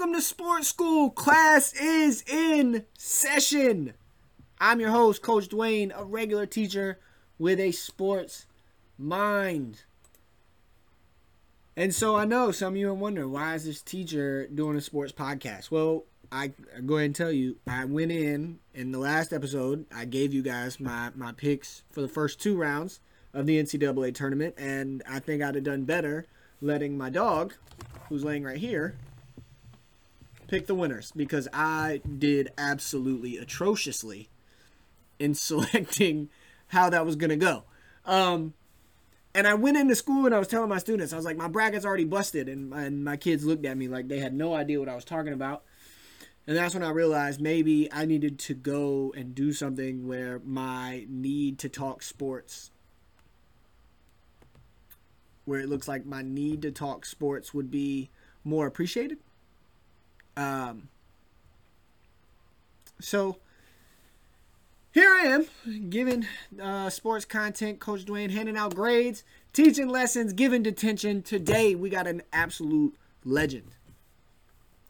Welcome to Sports School. Class is in session. I'm your host, Coach Dwayne, a regular teacher with a sports mind. And so I know some of you are wondering why is this teacher doing a sports podcast? Well, I go ahead and tell you, I went in in the last episode. I gave you guys my my picks for the first two rounds of the NCAA tournament, and I think I'd have done better letting my dog, who's laying right here, pick the winners because I did absolutely atrociously in selecting how that was going to go. Um, and I went into school and I was telling my students, I was like, my bracket's already busted. And, and my kids looked at me like they had no idea what I was talking about. And that's when I realized maybe I needed to go and do something where my need to talk sports, where it looks like my need to talk sports would be more appreciated. Um, so here I am, giving uh, sports content, Coach Dwayne, handing out grades, teaching lessons, giving detention. Today we got an absolute legend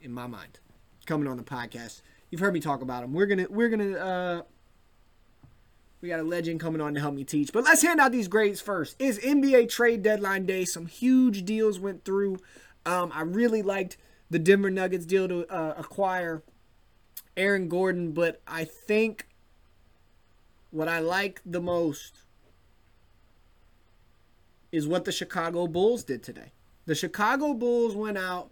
in my mind coming on the podcast. You've heard me talk about him. We're gonna we're gonna uh, we got a legend coming on to help me teach. But let's hand out these grades first. Is NBA trade deadline day. Some huge deals went through. Um, I really liked the Denver Nuggets deal to uh, acquire Aaron Gordon, but I think what I like the most is what the Chicago Bulls did today. The Chicago Bulls went out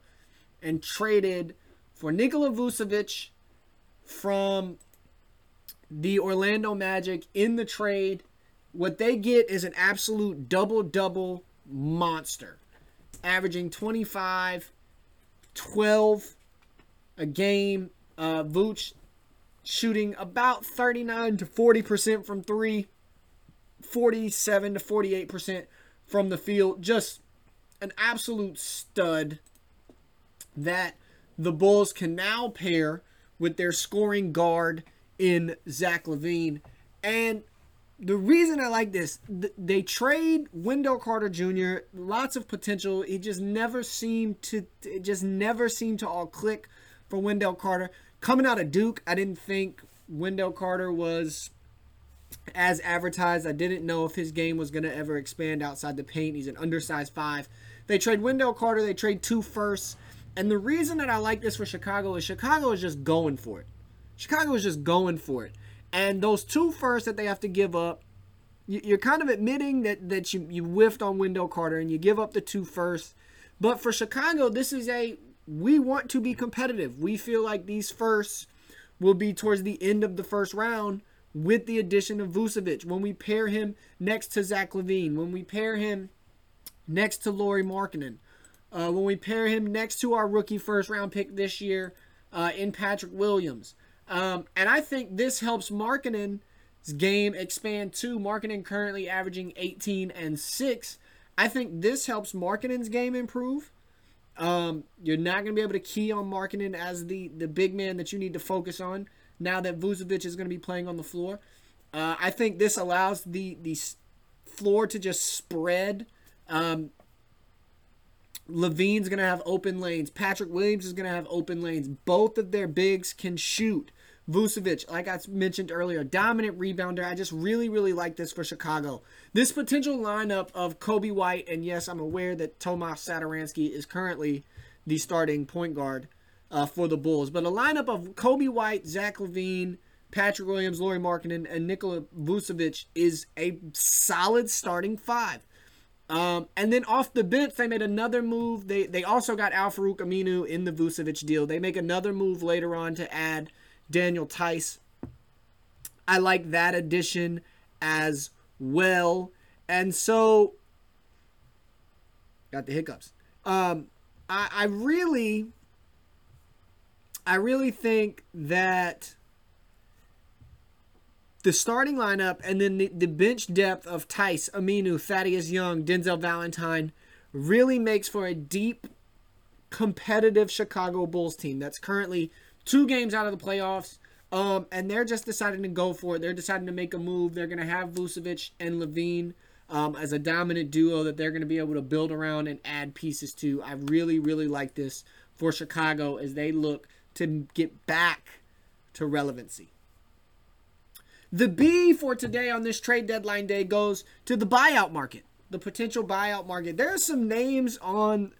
and traded for Nikola Vucevic from the Orlando Magic in the trade. What they get is an absolute double double monster, averaging 25, 12 a game. Uh, Vooch shooting about 39 to 40% from three, 47 to 48% from the field. Just an absolute stud that the Bulls can now pair with their scoring guard in Zach LaVine. And the reason I like this, th- they trade Wendell Carter Jr. Lots of potential. He just never seemed to. It just never seemed to all click for Wendell Carter. Coming out of Duke, I didn't think Wendell Carter was as advertised. I didn't know if his game was going to ever expand outside the paint. He's an undersized five. They trade Wendell Carter. They trade two firsts. And the reason that I like this for Chicago is Chicago is just going for it. Chicago is just going for it. And those two firsts that they have to give up, you're kind of admitting that, that you, you whiffed on Wendell Carter and you give up the two firsts. But for Chicago, this is a we want to be competitive. We feel like these firsts will be towards the end of the first round with the addition of Vucevic. When we pair him next to Zach LaVine, when we pair him next to Lauri Markkanen, uh, when we pair him next to our rookie first round pick this year uh, in Patrick Williams. Um, and I think this helps Markkanen's game expand too. Markkanen currently averaging 18 and 6. I think this helps Markkanen's game improve. Um, you're not going to be able to key on Markkanen as the, the big man that you need to focus on now that Vucevic is going to be playing on the floor. Uh, I think this allows the, the floor to just spread. Um, LaVine's going to have open lanes. Patrick Williams is going to have open lanes. Both of their bigs can shoot. Vucevic, like I mentioned earlier, dominant rebounder. I just really, really like this for Chicago. This potential lineup of Coby White, and yes, I'm aware that Tomas Satoransky is currently the starting point guard uh, for the Bulls, but a lineup of Coby White, Zach LaVine, Patrick Williams, Lauri Markkanen, and Nikola Vucevic is a solid starting five. Um, and then off the bench, they made another move. They they also got Al Farouq Aminu in the Vucevic deal. They make another move later on to add Daniel Theis. I like that addition as well. And so, got the hiccups. Um, I, I really, I really think that the starting lineup and then the, the bench depth of Tice, Aminu, Thaddeus Young, Denzel Valentine really makes for a deep, competitive Chicago Bulls team that's currently two games out of the playoffs. Um, and they're just deciding to go for it. They're deciding to make a move. They're going to have Vucevic and LaVine um, as a dominant duo that they're going to be able to build around and add pieces to. I really, really like this for Chicago as they look to get back to relevancy. The B for today on this trade deadline day goes to the buyout market, the potential buyout market. There are some names on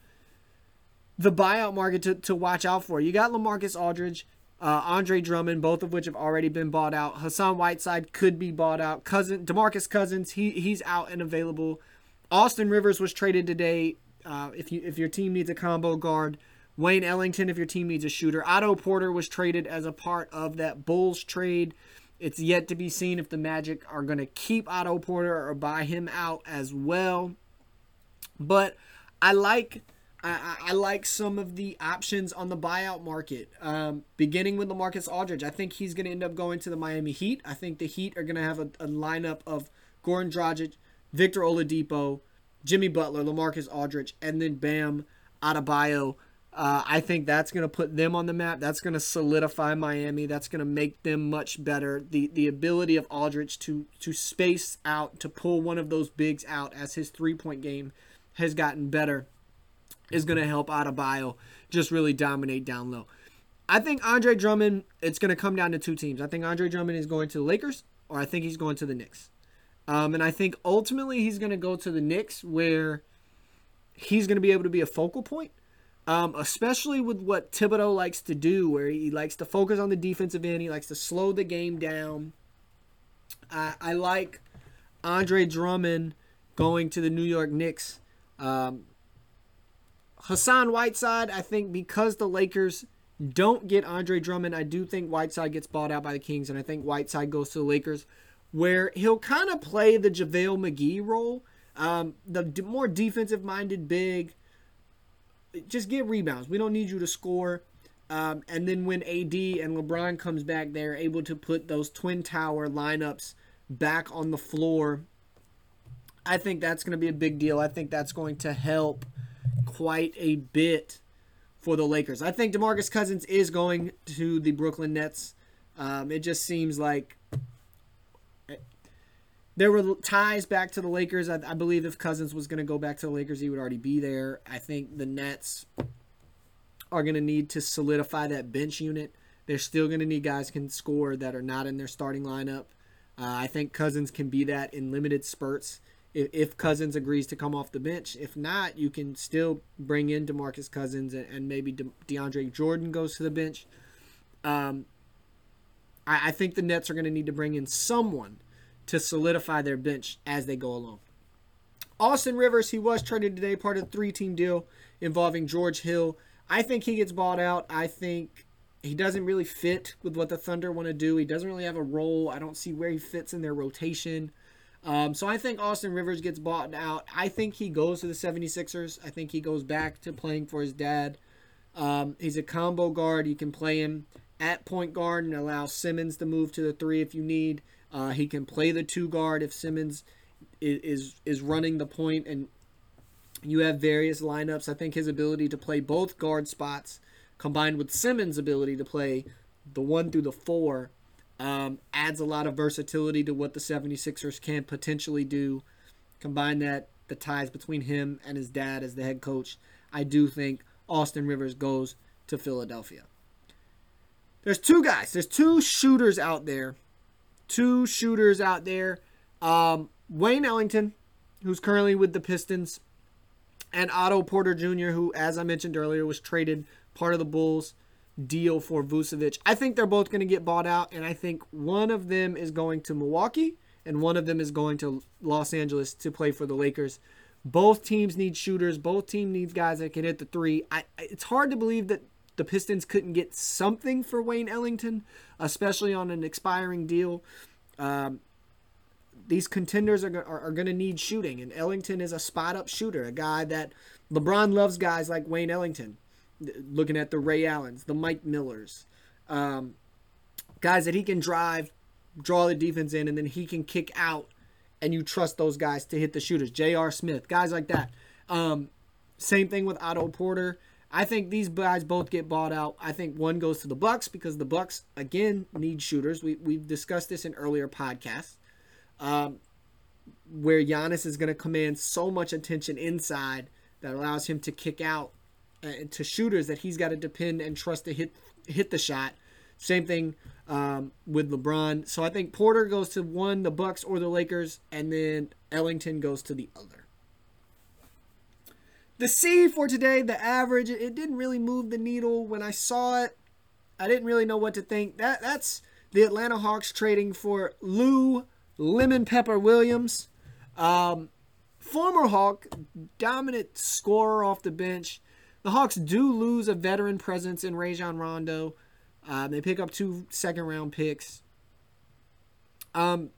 the buyout market to, to watch out for. You got Lamarcus Aldridge, uh, Andre Drummond, both of which have already been bought out. Hassan Whiteside could be bought out. Cousin Demarcus Cousins, he he's out and available. Austin Rivers was traded today. Uh, if you if your team needs a combo guard, Wayne Ellington, if your team needs a shooter, Otto Porter was traded as a part of that Bulls trade. It's yet to be seen if the Magic are going to keep Otto Porter or buy him out as well. But I like I, I, like some of the options on the buyout market. Um, beginning with Lamarcus Aldridge, I think he's going to end up going to the Miami Heat. I think the Heat are going to have a, a, lineup of Goran Dragic, Victor Oladipo, Jimmy Butler, Lamarcus Aldridge, and then Bam Adebayo. Uh, I think that's going to put them on the map. That's going to solidify Miami. That's going to make them much better. The the ability of Aldridge to to space out, to pull one of those bigs out as his three point game has gotten better is going to help Adebayo just really dominate down low. I think Andre Drummond, it's going to come down to two teams. I think Andre Drummond is going to the Lakers, or I think he's going to the Knicks. Um, and I think ultimately he's going to go to the Knicks where he's going to be able to be a focal point, um, especially with what Thibodeau likes to do, where he likes to focus on the defensive end. He likes to slow the game down. I, I like Andre Drummond going to the New York Knicks. Um, Hassan Whiteside, I think because the Lakers don't get Andre Drummond, I do think Whiteside gets bought out by the Kings, and I think Whiteside goes to the Lakers, where he'll kind of play the JaVale McGee role, um, the more defensive minded big. Just get rebounds. We don't need you to score. Um, and then when AD and LeBron comes back, they're able to put those twin tower lineups back on the floor. I think that's going to be a big deal. I think that's going to help quite a bit for the Lakers. I think DeMarcus Cousins is going to the Brooklyn Nets. Um, it just seems like there were ties back to the Lakers. I, I believe if Cousins was going to go back to the Lakers, he would already be there. I think the Nets are going to need to solidify that bench unit. They're still going to need guys can score that are not in their starting lineup. Uh, I think Cousins can be that in limited spurts if, if Cousins agrees to come off the bench. If not, you can still bring in DeMarcus Cousins and, and maybe De, DeAndre Jordan goes to the bench. Um, I, I think the Nets are going to need to bring in someone to solidify their bench as they go along. Austin Rivers, he was traded today, part of the three team deal involving George Hill. I think he gets bought out. I think he doesn't really fit with what the Thunder want to do. He doesn't really have a role. I don't see where he fits in their rotation. Um, so I think Austin Rivers gets bought out. I think he goes to the 76ers. I think he goes back to playing for his dad. Um, he's a combo guard. You can play him at point guard and allow Simmons to move to the three if you need. Uh, he can play the two guard if Simmons is, is is running the point and you have various lineups. I think his ability to play both guard spots combined with Simmons' ability to play the one through the four um, adds a lot of versatility to what the 76ers can potentially do. Combine that, the ties between him and his dad as the head coach. I do think Austin Rivers goes to Philadelphia. There's two guys, there's two shooters out there. Two shooters out there. Um, Wayne Ellington, who's currently with the Pistons, and Otto Porter Jr., who, as I mentioned earlier, was traded part of the Bulls deal for Vucevic. I think they're both going to get bought out, and I think one of them is going to Milwaukee and one of them is going to Los Angeles to play for the Lakers. Both teams need shooters. Both teams need guys that can hit the three. I, it's hard to believe that the Pistons couldn't get something for Wayne Ellington, especially on an expiring deal. Um, these contenders are, are, are going to need shooting, and Ellington is a spot up shooter, a guy that LeBron loves guys like Wayne Ellington looking at the Ray Allens, the Mike Millers, um, guys that he can drive draw the defense in, and then he can kick out, and you trust those guys to hit the shooters. J.R. Smith, guys like that. Um, same thing with Otto Porter. I think these guys both get bought out. I think one goes to the Bucks because the Bucks again need shooters. We we've discussed this in earlier podcasts, um, where Giannis is going to command so much attention inside that allows him to kick out uh, to shooters that he's got to depend and trust to hit hit the shot. Same thing um, with LeBron. So I think Porter goes to one, the Bucks or the Lakers, and then Ellington goes to the other. The C for today, the average, it didn't really move the needle when I saw it. I didn't really know what to think. That that's the Atlanta Hawks trading for Lou Lemon Pepper Williams, um, former Hawk, dominant scorer off the bench. The Hawks do lose a veteran presence in Rajon Rondo. Uh, they pick up two second round picks. Um,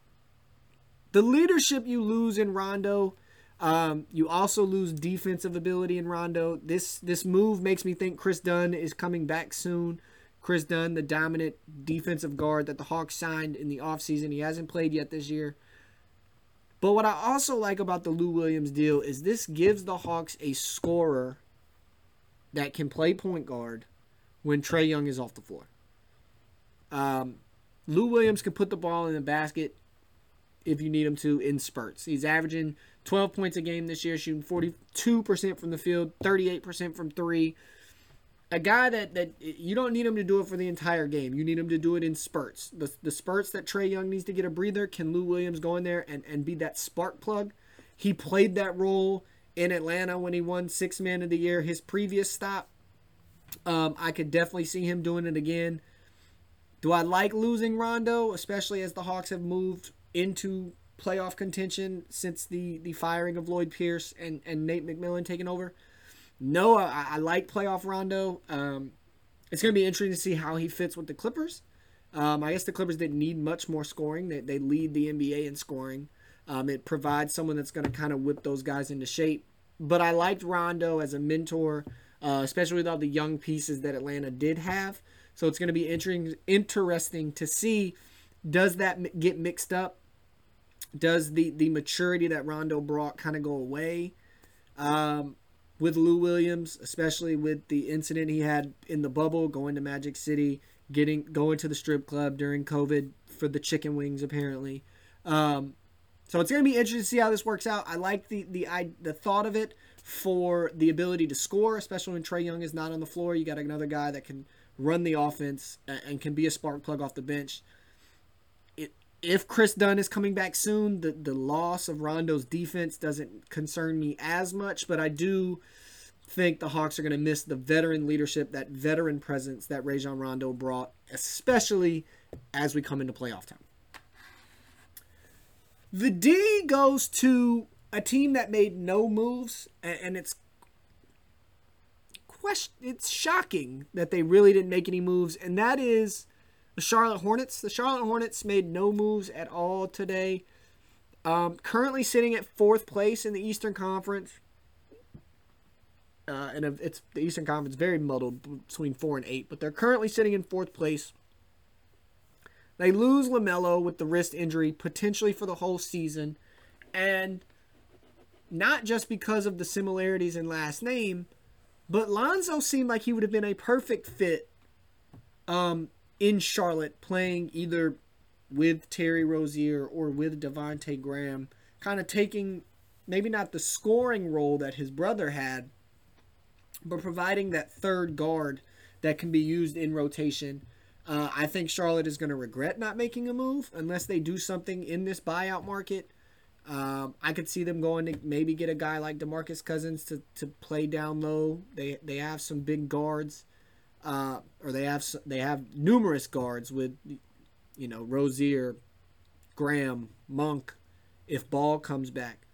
the leadership you lose in Rondo um, you also lose defensive ability in Rondo. This this move makes me think Kris Dunn is coming back soon. Kris Dunn, the dominant defensive guard that the Hawks signed in the offseason. He hasn't played yet this year. But what I also like about the Lou Williams deal is this gives the Hawks a scorer that can play point guard when Trae Young is off the floor. Um, Lou Williams can put the ball in the basket if you need him to in spurts. He's averaging 12 points a game this year, shooting 42% from the field, 38% from three. A guy that, that you don't need him to do it for the entire game. You need him to do it in spurts. The, the spurts that Trae Young needs to get a breather, can Lou Williams go in there and, and be that spark plug? He played that role in Atlanta when he won Six Man of the Year, his previous stop. Um, I could definitely see him doing it again. Do I like losing Rondo, especially as the Hawks have moved into playoff contention since the the firing of Lloyd Pierce and and Nate McMillan taking over. No, I, I like playoff Rondo. Um, it's going to be interesting to see how he fits with the Clippers. Um, I guess the Clippers didn't need much more scoring. They, they lead the NBA in scoring. Um, it provides someone that's going to kind of whip those guys into shape. But I liked Rondo as a mentor, uh, especially with all the young pieces that Atlanta did have. So it's going to be interesting interesting to see does that get mixed up does the the maturity that Rondo brought kind of go away um, with Lou Williams, especially with the incident he had in the bubble, going to Magic City, getting going to the strip club during COVID for the chicken wings, apparently. Um, so it's going to be interesting to see how this works out. I like the the I, the thought of it for the ability to score, especially when Trae Young is not on the floor. You got another guy that can run the offense and can be a spark plug off the bench if Kris Dunn is coming back soon, the, the loss of Rondo's defense doesn't concern me as much, but I do think the Hawks are going to miss the veteran leadership, that veteran presence that Rajon Rondo brought, especially as we come into playoff time. The D goes to a team that made no moves, and it's question it's shocking that they really didn't make any moves, and that is the Charlotte Hornets. The Charlotte Hornets made no moves at all today. Um, currently sitting at fourth place in the Eastern Conference. Uh, and it's the Eastern Conference very muddled between four and eight, but they're currently sitting in fourth place. They lose LaMelo with the wrist injury potentially for the whole season, and not just because of the similarities in last name, but Lonzo seemed like he would have been a perfect fit um, in Charlotte playing either with Terry Rozier or with Devonte Graham, kind of taking maybe not the scoring role that his brother had, but providing that third guard that can be used in rotation. Uh, I think Charlotte is going to regret not making a move unless they do something in this buyout market. Um, I could see them going to maybe get a guy like DeMarcus Cousins to, to play down low. They they have some big guards uh, or they have they have numerous guards with, you know, Rozier, Graham, Monk, if Ball comes back.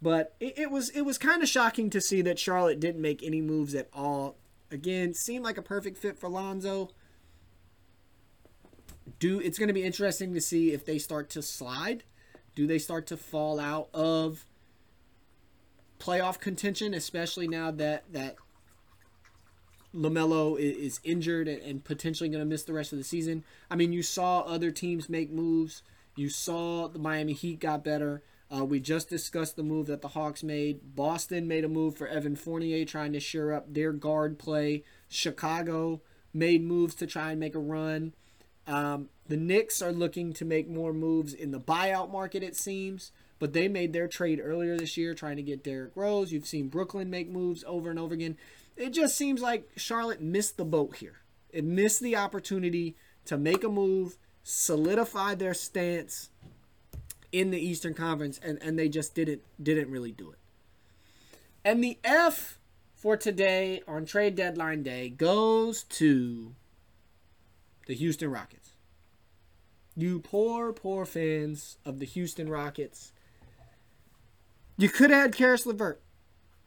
But it, it was it was kind of shocking to see that Charlotte didn't make any moves at all. Again, seemed like a perfect fit for Lonzo. Do it's going to be interesting to see if they start to slide. Do they start to fall out of playoff contention, especially now that that LaMelo is injured and potentially going to miss the rest of the season. I mean, you saw other teams make moves. You saw the Miami Heat got better. Uh, we just discussed the move that the Hawks made. Boston made a move for Evan Fournier, trying to shore up their guard play. Chicago made moves to try and make a run. Um, the Knicks are looking to make more moves in the buyout market, it seems, but they made their trade earlier this year trying to get Derrick Rose. You've seen Brooklyn make moves over and over again. It just seems like Charlotte missed the boat here. It missed the opportunity to make a move, solidify their stance in the Eastern Conference, and, and they just didn't didn't really do it. And the F for today on trade deadline day goes to the Houston Rockets. You poor, poor fans of the Houston Rockets. You could have had Caris LeVert.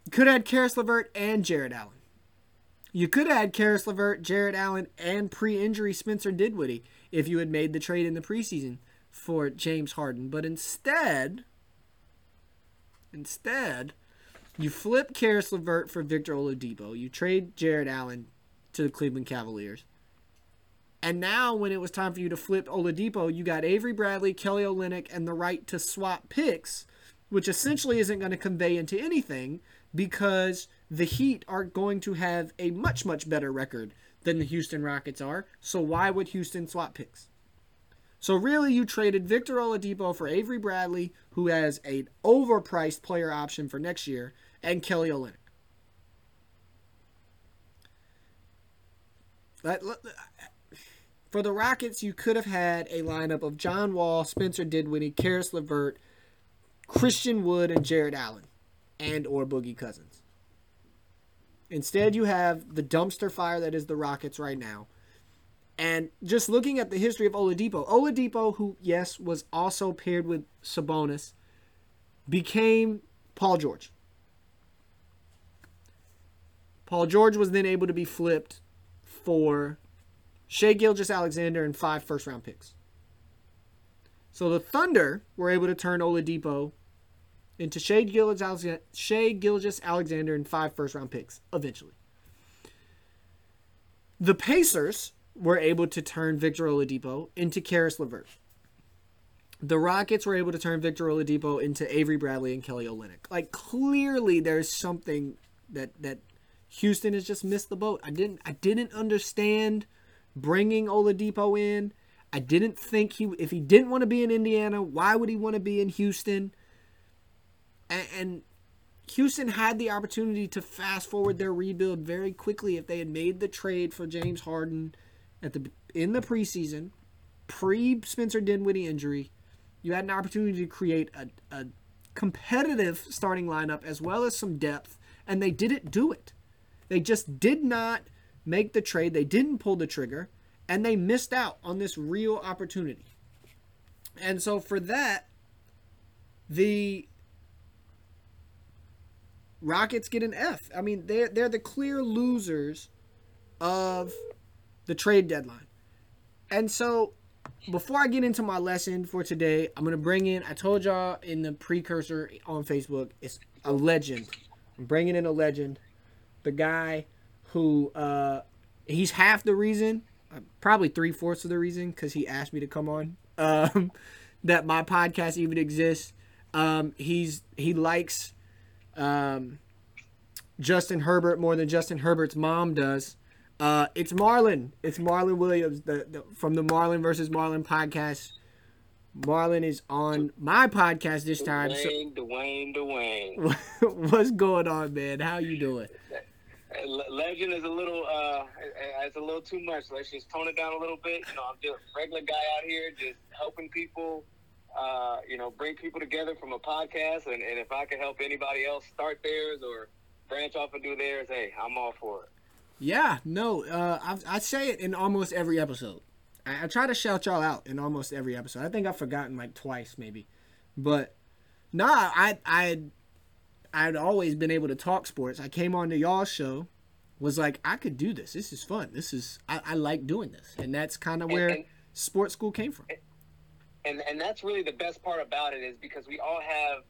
You could have had Caris LeVert and Jarrett Allen. You could have had Caris LeVert, Jarrett Allen, and pre-injury Spencer Dinwiddie if you had made the trade in the preseason for James Harden. But instead, instead, you flip Caris LeVert for Victor Oladipo. You trade Jarrett Allen to the Cleveland Cavaliers. And now, when it was time for you to flip Oladipo, you got Avery Bradley, Kelly Olynyk, and the right to swap picks, which essentially isn't going to convey into anything because the Heat are going to have a much, much better record than the Houston Rockets are. So why would Houston swap picks? So really, you traded Victor Oladipo for Avery Bradley, who has an overpriced player option for next year, and Kelly Olynyk. For the Rockets, you could have had a lineup of John Wall, Spencer Dinwiddie, Caris LeVert, Christian Wood, and Jarrett Allen, and or Boogie Cousins. Instead, you have the dumpster fire that is the Rockets right now. And just looking at the history of Oladipo, Oladipo, who yes was also paired with Sabonis, became Paul George. Paul George was then able to be flipped for Shai Gilgeous Alexander, and five first round picks. So the Thunder were able to turn Oladipo into Shai Gilgeous Alexander and five first round picks eventually. The Pacers were able to turn Victor Oladipo into Caris LeVert. The Rockets were able to turn Victor Oladipo into Avery Bradley and Kelly Olynyk. Like clearly there's something that that Houston has just missed the boat. I didn't I didn't understand bringing Oladipo in. I didn't think he if he didn't want to be in Indiana, why would he want to be in Houston? And, and Houston had the opportunity to fast forward their rebuild very quickly if they had made the trade for James Harden at the in the preseason, pre Spencer Dinwiddie injury. You had an opportunity to create a, a competitive starting lineup as well as some depth, and they didn't do it. They just did not make the trade. They didn't pull the trigger, and they missed out on this real opportunity. And so for that, the Rockets get an F. I mean, they're they're the clear losers of the trade deadline. And so before I get into my lesson for today, I'm gonna bring in. I told y'all in the precursor on Facebook, it's a legend. I'm bringing in a legend, the guy who uh, he's half the reason, probably three fourths of the reason, because he asked me to come on. Um, that my podcast even exists. Um, he's he likes um, Justin Herbert more than Justin Herbert's mom does. Uh, it's Marlon. It's Marlon Williams the, the, from the Marlon versus Marlon podcast. Marlon is on my podcast this time. Dwayne, so, Dwayne, Dwayne. What's going on, man? How you doing? Legend is a little, uh, it's a little too much. Let's just tone it down a little bit. You know, I'm just a regular guy out here, just helping people. Uh, you know, bring people together from a podcast, and, and if I can help anybody else start theirs or branch off and do theirs, hey, I'm all for it. Yeah, no, uh, I, I say it in almost every episode. I, I try to shout y'all out in almost every episode. I think I've forgotten like twice, maybe, but nah, I I I'd always been able to talk sports. I came on to y'all's show, was like, I could do this. This is fun. This is I, I like doing this, and that's kind of where and, and, sports school came from. And and that's really the best part about it is because we all have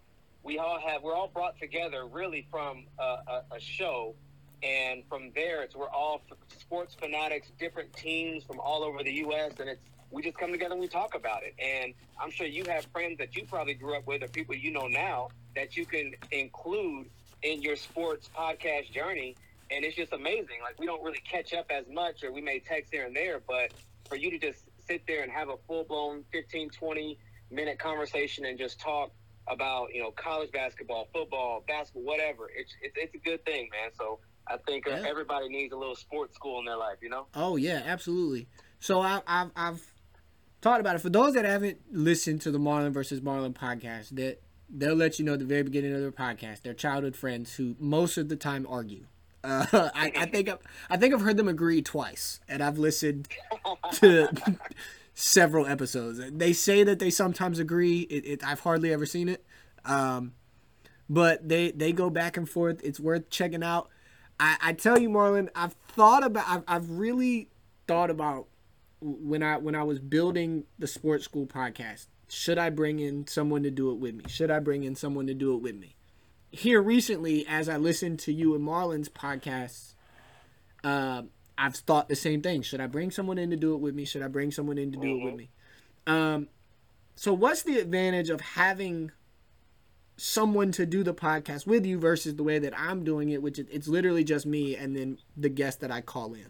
we all have we're all brought together really from a, a, a show And from there, it's we're all sports fanatics, different teams from all over the U.S. And it's we just come together and we talk about it. And I'm sure you have friends that you probably grew up with or people you know now that you can include in your sports podcast journey. And it's just amazing. Like we don't really catch up as much or we may text here and there, but for you to just sit there and have a full blown 15, 20 minute conversation and just talk about, you know, college basketball, football, basketball, whatever. It's, it's, it's a good thing, man. So I think uh, Yeah. everybody needs a little sports school in their life, you know? Oh yeah, absolutely. So I, I've I've talked about it. For those that haven't listened to the Marlon versus Marlon podcast, that they'll let you know at the very beginning of their podcast. They're childhood friends who most of the time argue. Uh, I, I think I've, I think I've heard them agree twice, and I've listened to several episodes. They say that they sometimes agree. It, it, I've hardly ever seen it, um, but they they go back and forth. It's worth checking out. I, I tell you, Marlon, I've thought about. I've, I've really thought about when I when I was building the sports school podcast. Should I bring in someone to do it with me? Should I bring in someone to do it with me? Here recently, as I listened to you and Marlon's podcasts, uh, I've thought the same thing. Should I bring someone in to do it with me? Should I bring someone in to do it with me? Um, so what's the advantage of having someone to do the podcast with you versus the way that I'm doing it, which is, it's literally just me and then the guest that I call in.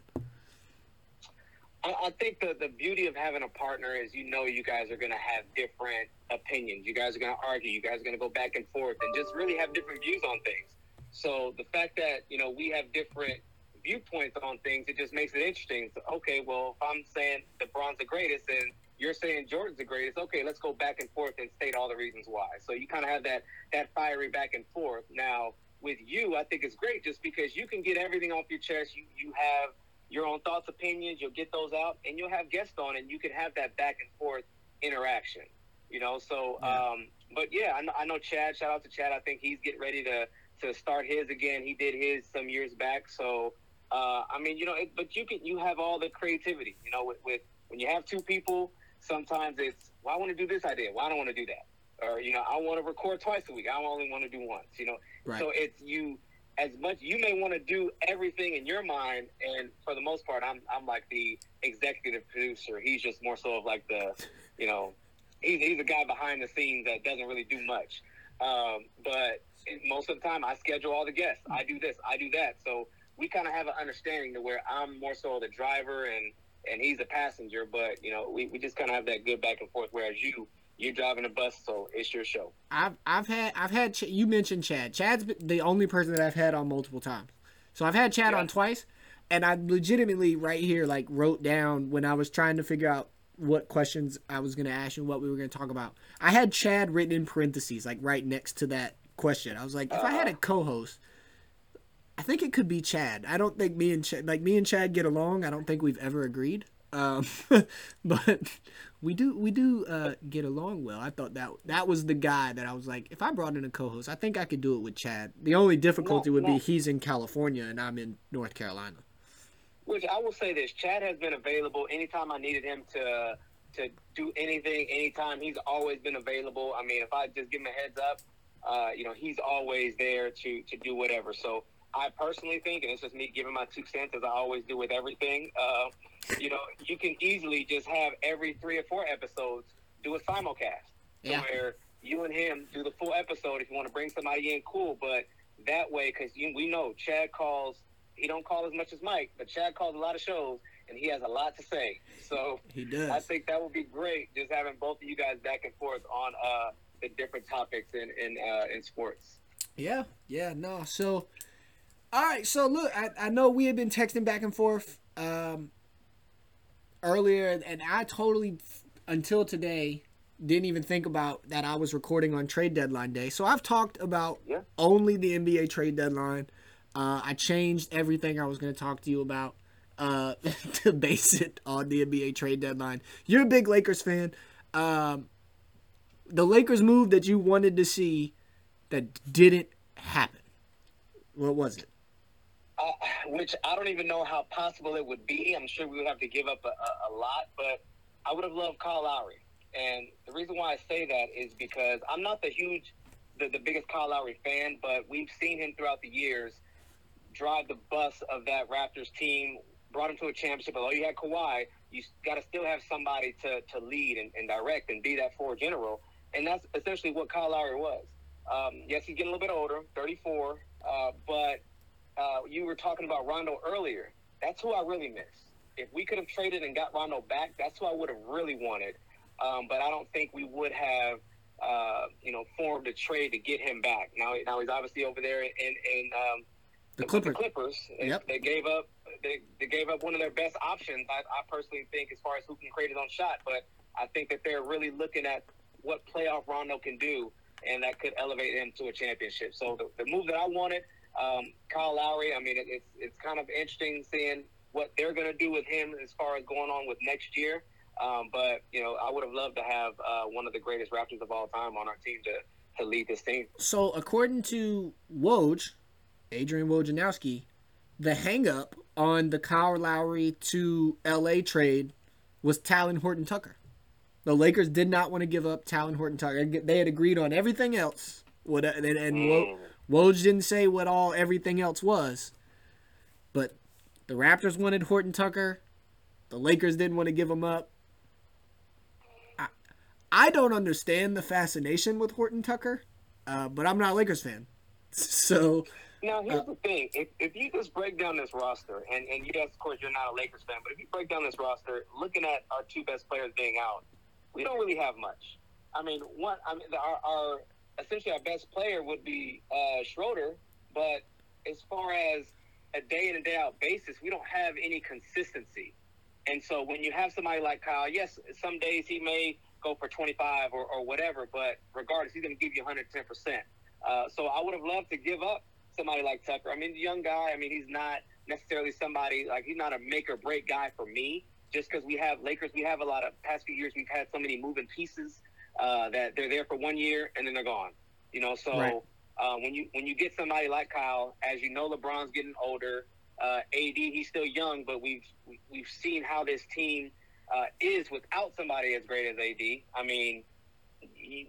I, think the, the beauty of having a partner is you know you guys are going to have different opinions. You guys are going to argue. You guys are going to go back and forth and just really have different views on things. So the fact that, you know, we have different viewpoints on things, it just makes it interesting. So, okay, well, if I'm saying LeBron's the greatest and you're saying Jordan's the greatest, okay, let's go back and forth and state all the reasons why. So you kind of have that, that fiery back and forth. Now, with you, I think it's great just because you can get everything off your chest. You, you have your own thoughts, opinions, you'll get those out, and you'll have guests on, and you can have that back and forth interaction. You know, so, um, but yeah, I know, I know Chad. Shout out to Chad. I think he's getting ready to to start his again. He did his some years back. So, uh, I mean, you know, it, but you can you have all the creativity. You know, with, with when you have two people, sometimes it's well, I want to do this idea. Well, I don't want to do that. Or you know, I want to record twice a week. I only want to do once. You know, Right. so it's you as much you may want to do everything in your mind and for the most part i'm i'm like the executive producer. He's just more so of like the you know he's, he's a guy behind the scenes that doesn't really do much. Um, but most of the time i schedule all the guests. I do this i do that. So we kind of have an understanding to where i'm more so the driver and and he's a passenger but you know we, we just kind of have that good back and forth. Whereas you you're driving a bus so it's your show I've I've had I've had Ch- you mentioned Chad. Chad's the only person that I've had on multiple times. So I've had Chad Yeah. on twice, and I legitimately right here like wrote down when I was trying to figure out what questions I was gonna ask and what we were gonna talk about. I had Chad written in parentheses, like right next to that question. I was like, if I had a co-host, I think it could be Chad. I don't think me and Chad, like me and Chad get along. I don't think we've ever agreed. Um, but we do we do uh, get along well. I thought that that was the guy that I was like, if I brought in a co-host, I think I could do it with Chad. The only difficulty No, would be he's in California and I'm in North Carolina. Which I will say this: Chad has been available anytime I needed him to to do anything, anytime. He's always been available. I mean, if I just give him a heads up, uh, you know, he's always there to to do whatever. So I personally think, and it's just me giving my two cents, as I always do with everything. Uh, you know, you can easily just have every three or four episodes do a simulcast, Yeah. where you and him do the full episode. If you want to bring somebody in, cool. But that way, because we know Chad calls. He don't call as much as Mike, but Chad calls a lot of shows, and he has a lot to say. So He does. I think that would be great, just having both of you guys back and forth on uh, the different topics in in, uh, in sports. Yeah, yeah, no. So, all right. So look, I, I know we had been texting back and forth um, earlier, and I totally until today didn't even think about that I was recording on trade deadline day. So I've talked about Yeah. only the NBA trade deadline. Uh, I changed everything I was going to talk to you about uh, to base it on the NBA trade deadline. You're a big Lakers fan. Um, the Lakers move that you wanted to see that didn't happen. What was it? Uh, which I don't even know how possible it would be. I'm sure we would have to give up a, a, a lot, but I would have loved Kyle Lowry. And the reason why I say that is because I'm not the huge, the, the biggest Kyle Lowry fan, but we've seen him throughout the years drive the bus of that Raptors team, brought him to a championship. Although you had Kawhi, you got to still have somebody to, to lead and, and direct and be that floor general. And that's essentially what Kyle Lowry was. Um, yes, he's getting a little bit older, 34, uh, but uh, you were talking about Rondo earlier. That's who I really miss. If we could have traded and got Rondo back, that's who I would have really wanted. Um, but I don't think we would have, uh, you know, formed a trade to get him back. Now, now he's obviously over there in, in um, the, Clippers. The Clippers. Yep. They, they gave up. They, they gave up one of their best options. I, I personally think, as far as who can create his own shot, but I think that they're really looking at what playoff Rondo can do, and that could elevate him to a championship. So the, the move that I wanted, um, Kyle Lowry. I mean, it, it's it's kind of interesting seeing what they're going to do with him as far as going on with next year. Um, but you know, I would have loved to have uh, one of the greatest Raptors of all time on our team to to lead this team. So according to Woj, Adrian Wojnarowski, the hangup on the Kyle Lowry to LA trade was Talen Horton Tucker. The Lakers did not want to give up Talen Horton Tucker. They had agreed on everything else. What and, and mm. Woj didn't say what all everything else was, but the Raptors wanted Horton Tucker. The Lakers didn't want to give him up. I, I don't understand the fascination with Horton Tucker, uh, but I'm not a Lakers fan. So now here's uh, the thing: if, if you just break down this roster, and and yes, of course, you're not a Lakers fan, but if you break down this roster, looking at our two best players being out, we don't really have much. I mean, one, I mean, our, our essentially our best player would be uh, Schroeder, but as far as a day in and day out basis, we don't have any consistency. And so when you have somebody like Kyle, yes, some days he may go for 25 or, or whatever, but regardless, he's going to give you 110%. Uh, so I would have loved to give up somebody like Tucker. I mean, the young guy, I mean, he's not necessarily somebody, like, he's not a make or break guy for me. Just because we have Lakers, we have a lot of past few years, we've had so many moving pieces uh, that they're there for one year and then they're gone. You know, so right. uh, when you when you get somebody like Kyle, as you know, LeBron's getting older. Uh, AD, he's still young, but we've we've seen how this team uh, is without somebody as great as AD. I mean,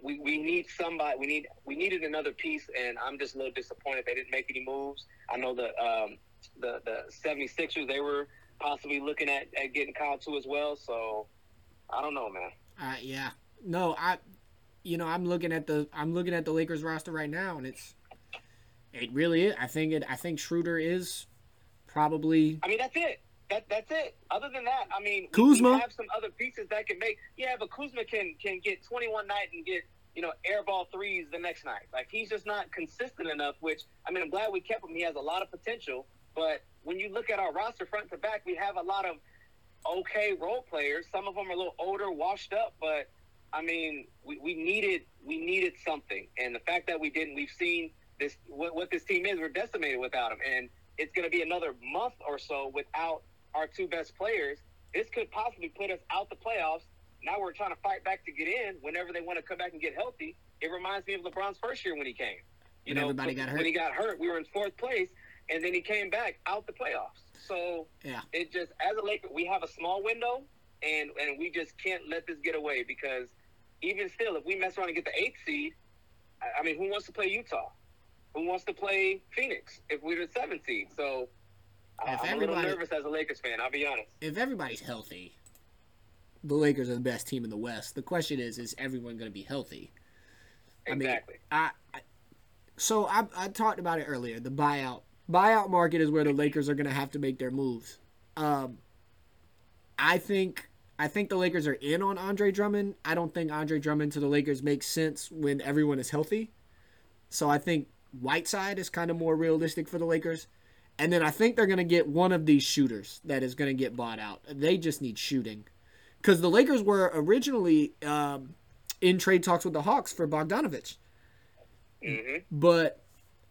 we, we need somebody. We need we needed another piece, and I'm just a little disappointed they didn't make any moves. I know the um, the the 76ers they were possibly looking at, at getting Kyle too as well. So I don't know, man. Uh, yeah, no, I, you know, I'm looking at the I'm looking at the Lakers roster right now, and it's it really is. I think it. I think Schroeder is probably. I mean, that's it. That that's it. Other than that, I mean, Kuzma we have some other pieces that can make. Yeah, but Kuzma can can get 21 night and get you know airball threes the next night. Like he's just not consistent enough. Which I mean, I'm glad we kept him. He has a lot of potential. But when you look at our roster front to back, we have a lot of okay role players. Some of them are a little older, washed up, but I mean, we, we needed we needed something, and the fact that we didn't, we've seen this what, what this team is. We're decimated without him, and it's going to be another month or so without our two best players. This could possibly put us out the playoffs. Now we're trying to fight back to get in. Whenever they want to come back and get healthy, it reminds me of LeBron's first year when he came. You know, everybody got hurt. When he got hurt, we were in fourth place, and then he came back out the playoffs. So yeah, it just as a Laker, we have a small window, and and we just can't let this get away because even still, if we mess around and get the eighth seed, I mean, who wants to play Utah? Who wants to play Phoenix if we're the seventh seed? So if I'm a little nervous as a Lakers fan. I'll be honest. If everybody's healthy, the Lakers are the best team in the West. The question is, is everyone going to be healthy? Exactly. I, mean, I, I so I, I talked about it earlier. The buyout buyout market is where the Lakers are going to have to make their moves. Um, I think I think the Lakers are in on Andre Drummond. I don't think Andre Drummond to the Lakers makes sense when everyone is healthy. So I think Whiteside is kind of more realistic for the Lakers. And then I think they're going to get one of these shooters that is going to get bought out. They just need shooting. Because the Lakers were originally um, in trade talks with the Hawks for Bogdanovic. Mm-hmm. But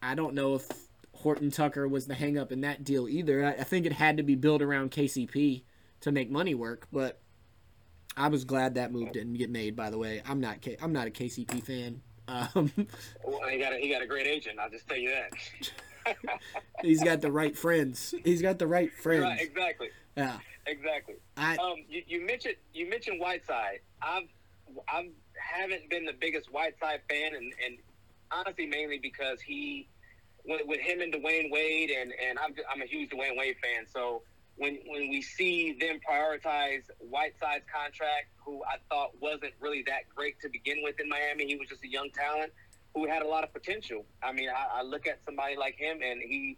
I don't know if Horton Tucker was the hangup in that deal either. I, I think it had to be built around KCP to make money work. But I was glad that move didn't get made. By the way, I'm not K- I'm not a KCP fan. Um, well, he got a, he got a great agent. I'll just tell you that. he's got the right friends. He's got the right friends. Right, exactly. Yeah. Exactly. I, um, you, you mentioned you mentioned Whiteside. I've I haven't been the biggest Whiteside fan, and, and honestly, mainly because he with, with him and Dwyane Wade, and and I'm I'm a huge Dwyane Wade fan, so. When, when we see them prioritize Whiteside's contract, who I thought wasn't really that great to begin with in Miami, he was just a young talent who had a lot of potential. I mean, I, I look at somebody like him, and he,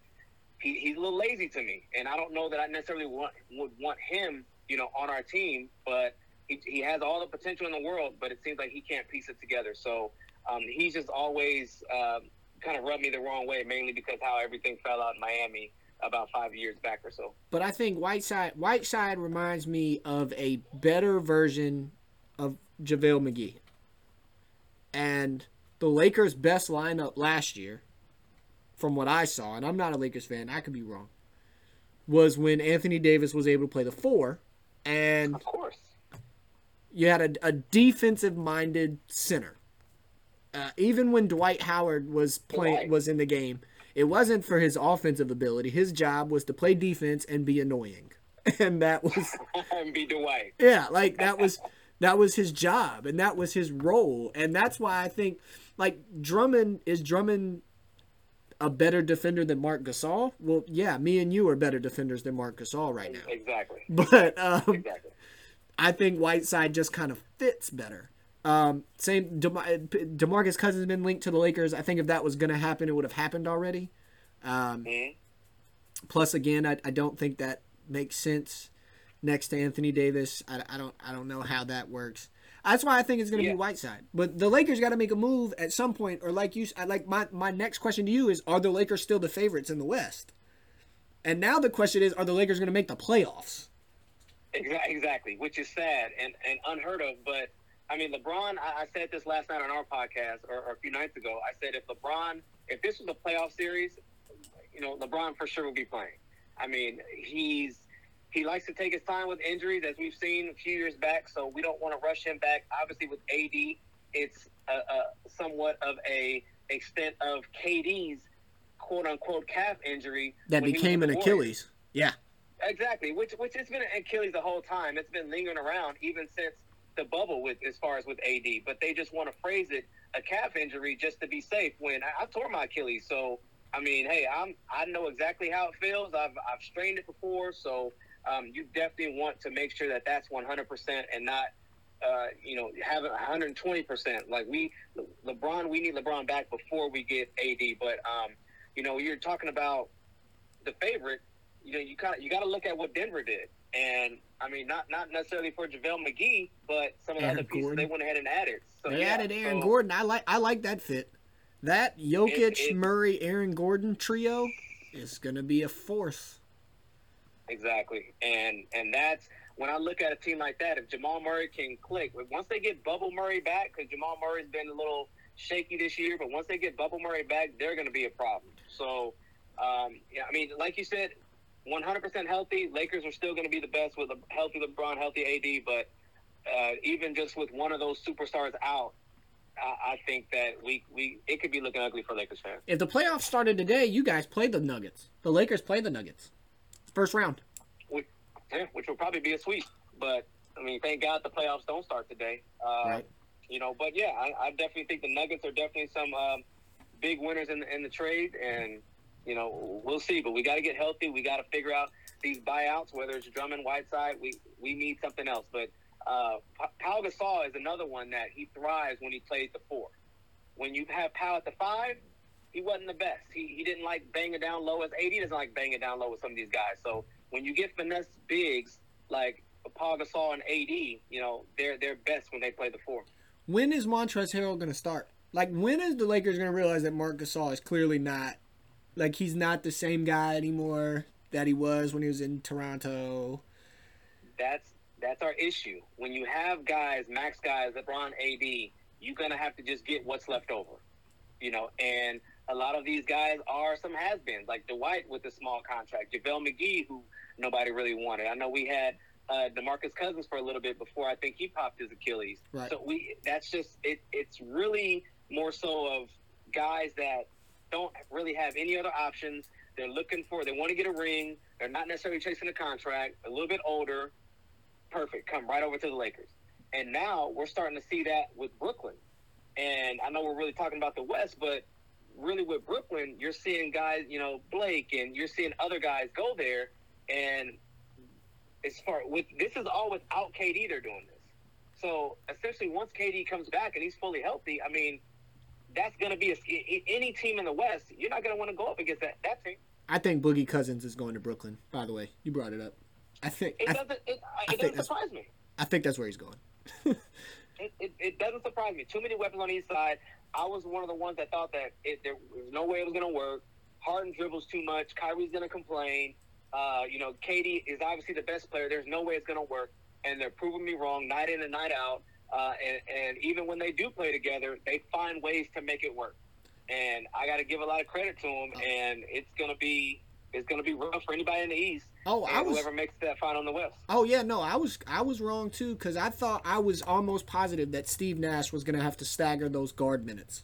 he he's a little lazy to me, and I don't know that I necessarily want, would want him, you know, on our team. But he, he has all the potential in the world, but it seems like he can't piece it together. So um, he's just always uh, kind of rubbed me the wrong way, mainly because how everything fell out in Miami about five years back or so. But I think Whiteside Whiteside reminds me of a better version of JaVale McGee. And the Lakers' best lineup last year, from what I saw, and I'm not a Lakers fan, I could be wrong, was when Anthony Davis was able to play the four, and of course, you had a, a defensive-minded center. Uh, even when Dwight Howard was playing was in the game, it wasn't for his offensive ability. His job was to play defense and be annoying, and that was and be Dwight. yeah, like that was that was his job and that was his role, and that's why I think like Drummond is Drummond a better defender than Marc Gasol? Well, yeah, me and you are better defenders than Marc Gasol right now. Exactly. But um, Exactly. I think Whiteside just kind of fits better. Um, same Dem- Demarcus Cousins been linked to the Lakers. I think if that was going to happen, it would have happened already. Um, Mhm. plus, again, I, I don't think that makes sense next to Anthony Davis. I, I don't I don't know how that works. That's why I think it's going to Yeah. be Whiteside. But the Lakers got to make a move at some point, or like you, like my my next question to you is: Are the Lakers still the favorites in the West? And now the question is: Are the Lakers going to make the playoffs? Exactly, exactly, which is sad and, and unheard of. But I mean, LeBron. I, I said this last night on our podcast, or, or a few nights ago. I said if LeBron, if this was a playoff series, you know, LeBron for sure would be playing. I mean, he's he likes to take his time with injuries, as we've seen a few years back. So we don't want to rush him back. Obviously, with AD, it's a, a somewhat of a extent of KD's quote unquote calf injury That when he was became an. Achilles. Yeah. Exactly, which which it's been an Achilles the whole time. It's been lingering around even since the bubble with as far as with AD. But they just want to phrase it a calf injury just to be safe. When I, I tore my Achilles, so I mean, hey, I'm I know exactly how it feels. I've I've strained it before, so um, you definitely want to make sure that that's 100 percent and not. Uh, you know, have 120 percent. Like we, LeBron, we need LeBron back before we get AD. But um, you know, you're talking about the favorite you know, you kind of you got to look at what Denver did, and I mean, not not necessarily for JaVale McGee, but some of the Aaron other pieces Gordon. they went ahead and added. So, They yeah, added Aaron so- Gordon. I like I like that fit. That Jokic, It- it- Murray, Aaron Gordon trio is gonna be a force. Exactly, and and that's when I look at a team like that. If Jamal Murray can click, once they get Bubble Murray back, because Jamal Murray's been a little shaky this year, but once they get Bubble Murray back, they're going to be a problem. So, um, yeah, I mean, like you said, 100% healthy. Lakers are still going to be the best with a healthy LeBron, healthy AD, but uh, even just with one of those superstars out, I, I think that we, we it could be looking ugly for Lakers fans. If the playoffs started today, you guys played the Nuggets. The Lakers played the Nuggets. First round. which, yeah, which will probably be a sweep. But I mean, thank God the playoffs don't start today. Uh, Right. You know, but yeah, I, I definitely think the Nuggets are definitely some um, big winners in the, in the trade, and you know we'll see. But we got to get healthy. We got to figure out these buyouts, whether it's Drummond, Whiteside. We we need something else. But uh, Pa- Pau Gasol is another one that he thrives when he plays the four. When you have Pau at the five, he wasn't the best. He, he didn't like banging down low as AD doesn't like banging down low with some of these guys. So when you get finesse bigs like Paul Gasol and AD, you know they're they're best when they play the four. When is Montrezl Harrell gonna start? Like when is the Lakers gonna realize that Marc Gasol is clearly not like he's not the same guy anymore that he was when he was in Toronto? That's that's our issue. When you have guys, max guys, LeBron, AD, you're gonna have to just get what's left over. You know, and a lot of these guys are some has-beens, like Dwight with the small contract, JaVale McGee, who nobody really wanted. I know we had uh, Demarcus Cousins for a little bit before I think he popped his Achilles. Right. So we that's just it. It's really more so of guys that don't really have any other options. They're looking for. They want to get a ring. They're not necessarily chasing a contract. A little bit older. Perfect. Come right over to the Lakers. And now we're starting to see that with Brooklyn. And I know we're really talking about the West, but really with Brooklyn, you're seeing guys, you know, Blake, and you're seeing other guys go there, and as far with this is all without KD. They're doing this. So essentially, once KD comes back and he's fully healthy, I mean, that's going to be a, any team in the West. You're not going to want to go up against that that team. I think Boogie Cousins is going to Brooklyn. By the way, you brought it up. I think it I, doesn't. It, it doesn't surprise me. I think that's where he's going. It, it, it doesn't surprise me. Too many weapons on each side. I was one of the ones that thought that it, there was no way it was going to work. Harden dribbles too much. Kyrie's going to complain. Uh, you know, KD is obviously the best player. There's no way it's going to work. And they're proving me wrong night in and night out. Uh, and, and even when they do play together, they find ways to make it work. And I got to give a lot of credit to them. And it's going to be it's going to be rough for anybody in the East. Oh, I was. whoever makes that final in the West. Oh yeah, no, I was I was wrong too because I thought I was almost positive that Steve Nash was going to have to stagger those guard minutes.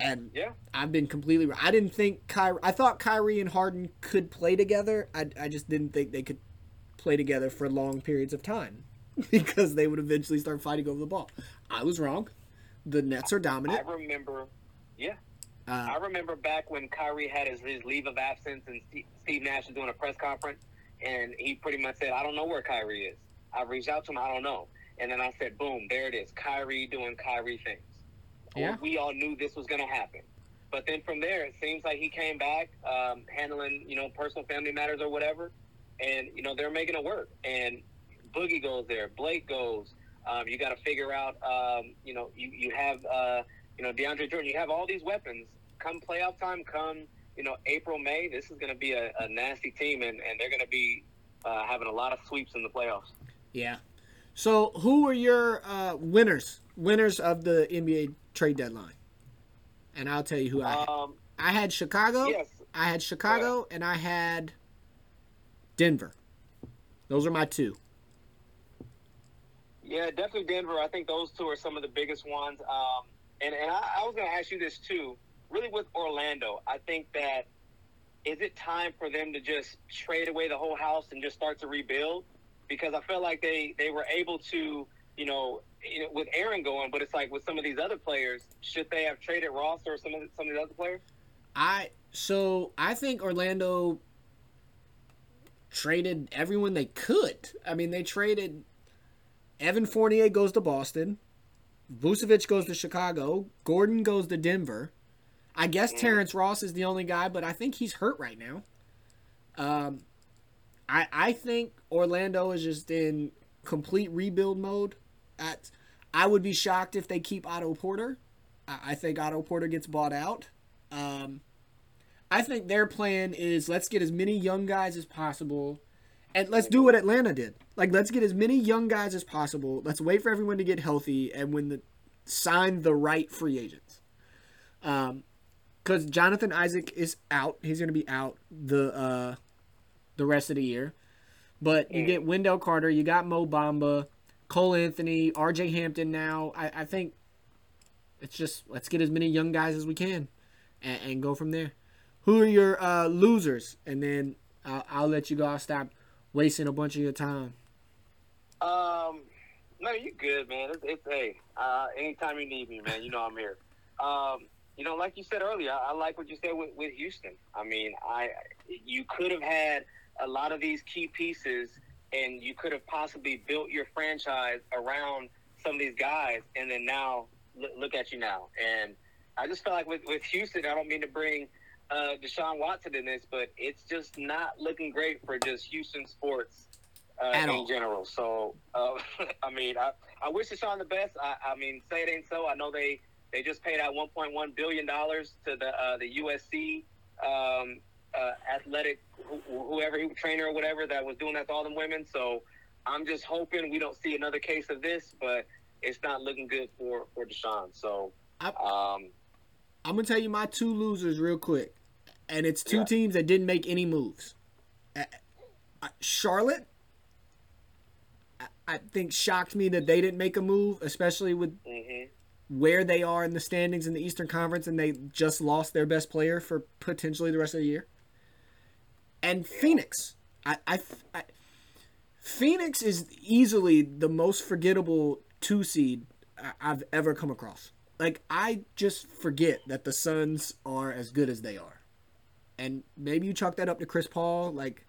And Yeah. I've been completely. wrong. I didn't think Kyrie. I thought Kyrie and Harden could play together. I, I just didn't think they could play together for long periods of time because they would eventually start fighting over the ball. I was wrong. The Nets are dominant. I remember, yeah. Uh, I remember back when Kyrie had his, his leave of absence and Steve, Nash was doing a press conference, and he pretty much said, I don't know where Kyrie is. I reached out to him, I don't know. And then I said, boom, there it is. Kyrie doing Kyrie things. Yeah. We all knew this was going to happen. But then from there, it seems like he came back, um, handling, you know, personal family matters or whatever. And, you know, they're making it work. And Boogie goes there. Blake goes. Um, you got to figure out, um, you know, you, you have, uh, you know, DeAndre Jordan. You have all these weapons. Come playoff time, come, you know, April, May, this is going to be a, a nasty team, and, and they're going to be uh, having a lot of sweeps in the playoffs. yeah. So who were your uh, winners? Winners of the NBA trade deadline? And I'll tell you who I had. Um, I had Chicago. yes. I had Chicago and I had Denver. Those are my two. Yeah, definitely Denver. I think those two are some of the biggest ones. Um, and and I, I was going to ask you this too. Really, with Orlando, I think that is it time for them to just trade away the whole house and just start to rebuild? Because I felt like they they were able to, you know, you know, with Aaron going, but it's like with some of these other players, should they have traded Ross or some of the, some of the other players? I so I think Orlando traded everyone they could. I mean, they traded Evan Fournier goes to Boston, Vucevic goes to Chicago, Gordon goes to Denver. I guess Terrence Ross is the only guy, but I think he's hurt right now. Um, I I think Orlando is just in complete rebuild mode. At I would be shocked if they keep Otto Porter. I, I think Otto Porter gets bought out. Um, I think their plan is let's get as many young guys as possible, and let's do what Atlanta did. Like let's get as many young guys as possible. Let's wait for everyone to get healthy, and when the sign the right free agents. Um, because Jonathan Isaac is out. He's going to be out the uh, the rest of the year. But you get Wendell Carter, you got Mo Bamba, Cole Anthony, R.J. Hampton. Now I, I think it's just let's get as many young guys as we can, and, and go from there. Who are your uh, losers? And then I'll, I'll let you go. I'll stop wasting a bunch of your time. Um, no, you good, man. It's, it's hey, uh, anytime you need me, man, you know I'm here. Um, you know, like you said earlier, I, I like what you said with, with Houston. I mean, I you could have had a lot of these key pieces, and you could have possibly built your franchise around some of these guys, and then now look, look at you now. And I just feel like with with Houston, I don't mean to bring uh, Deshaun Watson in this, but it's just not looking great for just Houston sports uh, in all. general. So, uh, I mean, I, I wish Deshaun the best. I, I mean, say it ain't so. I know they, they just paid out 1.1 billion dollars to the uh, the USC um, uh, athletic wh- whoever he trainer or whatever that was doing that to all them women. So, I'm just hoping we don't see another case of this, but it's not looking good for for Deshaun. So, I- um, I'm gonna tell you my two losers real quick, and it's two Yeah. teams that didn't make any moves. Charlotte, I, think shocked me that they didn't make a move, especially with mhm. where they are in the standings in the Eastern Conference, and they just lost their best player for potentially the rest of the year. And Phoenix, I, I, I Phoenix is easily the most forgettable two seed I've ever come across. Like I just forget that the Suns are as good as they are, and maybe you chalk that up to Chris Paul. Like,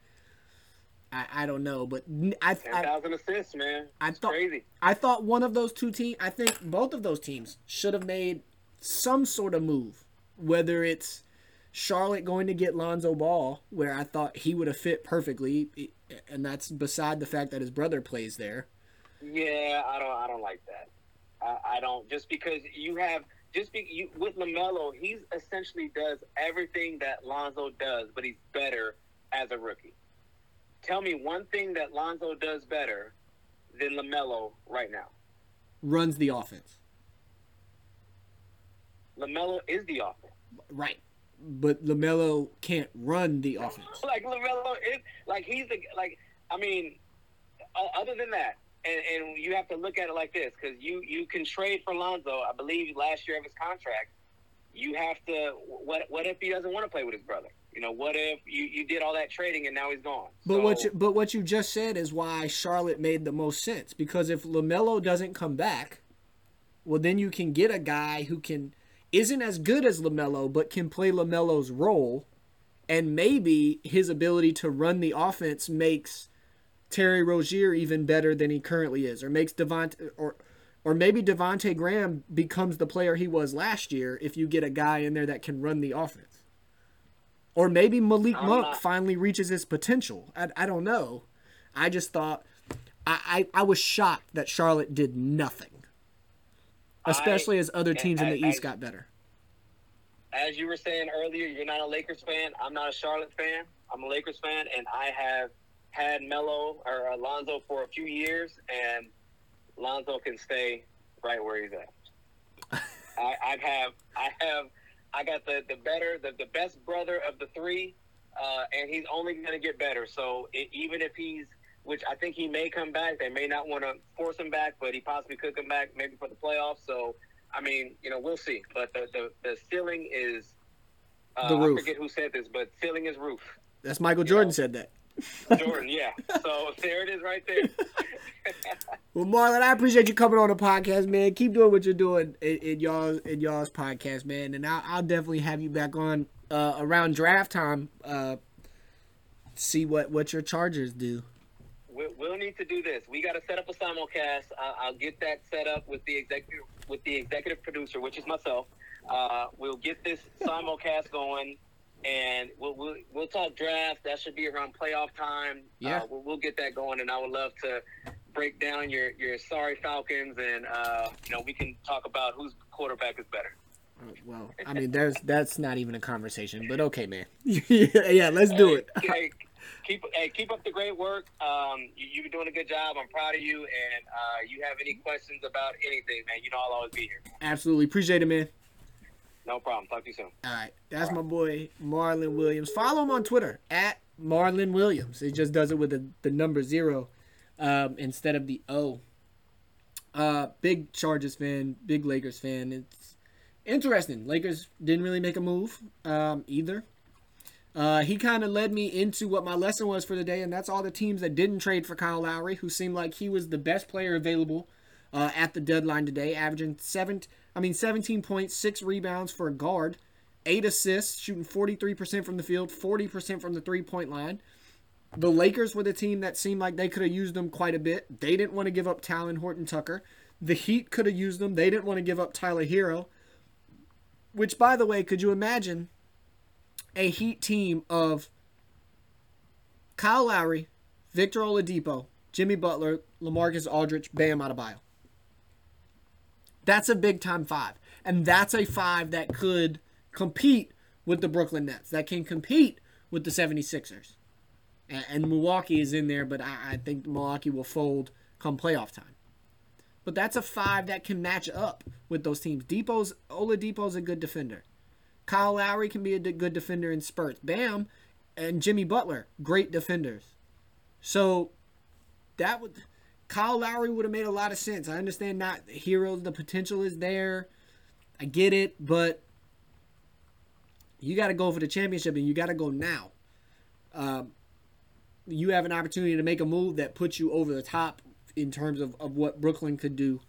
I, I don't know, but I Ten thousand assists, man. I It's thought crazy. I thought one of those two teams. I think both of those teams should have made some sort of move, whether it's Charlotte going to get Lonzo Ball, where I thought he would have fit perfectly, and that's beside the fact that his brother plays there. Yeah, I don't. I don't like that. I, I don't. Just because you have, just be you, with Lamelo, he's essentially does everything that Lonzo does, but he's better as a rookie. Tell me one thing that Lonzo does better than Lamelo right now. Runs the offense, Lamelo is the offense. right? But Lamelo can't run the offense. like Lamelo is like he's the like. I mean, other than that, and, and you have to look at it like this because you you can trade for Lonzo. I believe last year of his contract, you have to. What what if he doesn't want to play with his brother? You know, what if you, you did all that trading and now he's gone? But So, what you, but what you just said is why Charlotte made the most sense because if Lamelo doesn't come back, well then you can get a guy who can isn't as good as Lamelo but can play Lamelo's role, and maybe his ability to run the offense makes Terry Rozier even better than he currently is, or makes Devonte or or maybe Devonte Graham becomes the player he was last year if you get a guy in there that can run the offense. Or maybe Malik Monk not- finally reaches his potential. I, I don't know. I just thought I, I, I was shocked that Charlotte did nothing. Especially as other teams in the I- East I- got better. as you were saying earlier, you're not a Lakers fan. I'm not a Charlotte fan. I'm a Lakers fan, and I have had Melo or Alonzo for a few years, and Lonzo can stay right where he's at. I, I have, I have, I got the the better, the, the best brother of the three, uh, and he's only going to get better. So it, even if he's, which I think he may come back, they may not want to force him back, but he possibly could come back maybe for the playoffs. So I mean, you know, we'll see. But the the, the ceiling is. Uh, The roof. I forget who said this, but ceiling is roof. That's Michael Jordan said that. Jordan, yeah. So there it is, right there. Well, Marlon, I appreciate you coming on the podcast, man. Keep doing what you're doing in, in y'all in y'all's podcast, man. And I'll, I'll definitely have you back on uh, around draft time. Uh, see what what your Chargers do. we'll, we'll need to do this. We got to set up a simulcast. Uh, I'll get that set up with the executive with the executive producer, which is myself. Uh, we'll get this simulcast going, and we'll, we'll we'll talk draft. That should be around playoff time. Yeah. uh, we'll, we'll get that going, and I would love to break down your your sorry Falcons, and uh, you know we can talk about whose quarterback is better. Uh, Well, I mean, there's that's not even a conversation, but okay, man. yeah, yeah, let's do it. Hey, keep hey, keep up the great work. Um, you, you've been doing a good job. I'm proud of you. And uh, you have any questions about anything, man? You know I'll always be here. Absolutely appreciate it, man. No problem. Talk to you soon. All right, that's my boy Marlon Williams. Follow him on Twitter at Marlon Williams. It just does it with the, the number zero um, instead of the O. Uh, big Chargers fan, big Lakers fan. It's interesting. Lakers didn't really make a move um, either. Uh, he kind of led me into what my lesson was for the day, and that's all the teams that didn't trade for Kyle Lowry, who seemed like he was the best player available uh, at the deadline today, averaging seven. I mean, 17 points, six rebounds for a guard, eight assists, shooting 43% from the field, 40% from the three point line. The Lakers were the team that seemed like they could have used them quite a bit. They didn't want to give up Talen Horton Tucker. The Heat could have used them. They didn't want to give up Tyler Herro. Which, by the way, could you imagine a Heat team of Kyle Lowry, Victor Oladipo, Jimmy Butler, Lamarcus Aldridge, Bam Adebayo? That's a big time five. And that's a five that could compete with the Brooklyn Nets, that can compete with the 76ers. And, and Milwaukee is in there, but I, I think Milwaukee will fold come playoff time. But that's a five that can match up with those teams. Depot's Oladipo's a good defender. Kyle Lowry can be a good defender in spurts. Bam and Jimmy Butler, great defenders. So that would Kyle Lowry would have made a lot of sense. I understand not Herro's, the potential is there. I get it, but you got to go for the championship and you got to go now. Um, you have an opportunity to make a move that puts you over the top in terms of, of what Brooklyn could do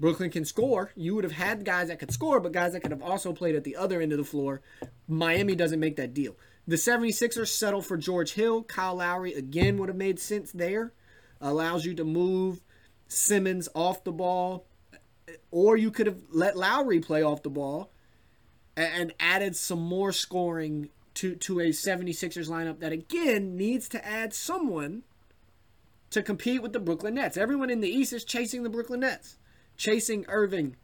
Brooklyn can score. You would have had guys that could score, but guys that could have also played at the other end of the floor. Miami doesn't make that deal. The 76ers settle for George Hill. Kyle Lowry again would have made sense there. Allows you to move Simmons off the ball. Or you could have let Lowry play off the ball and added some more scoring to, to a 76ers lineup that again needs to add someone to compete with the Brooklyn Nets. Everyone in the East is chasing the Brooklyn Nets, chasing Irving,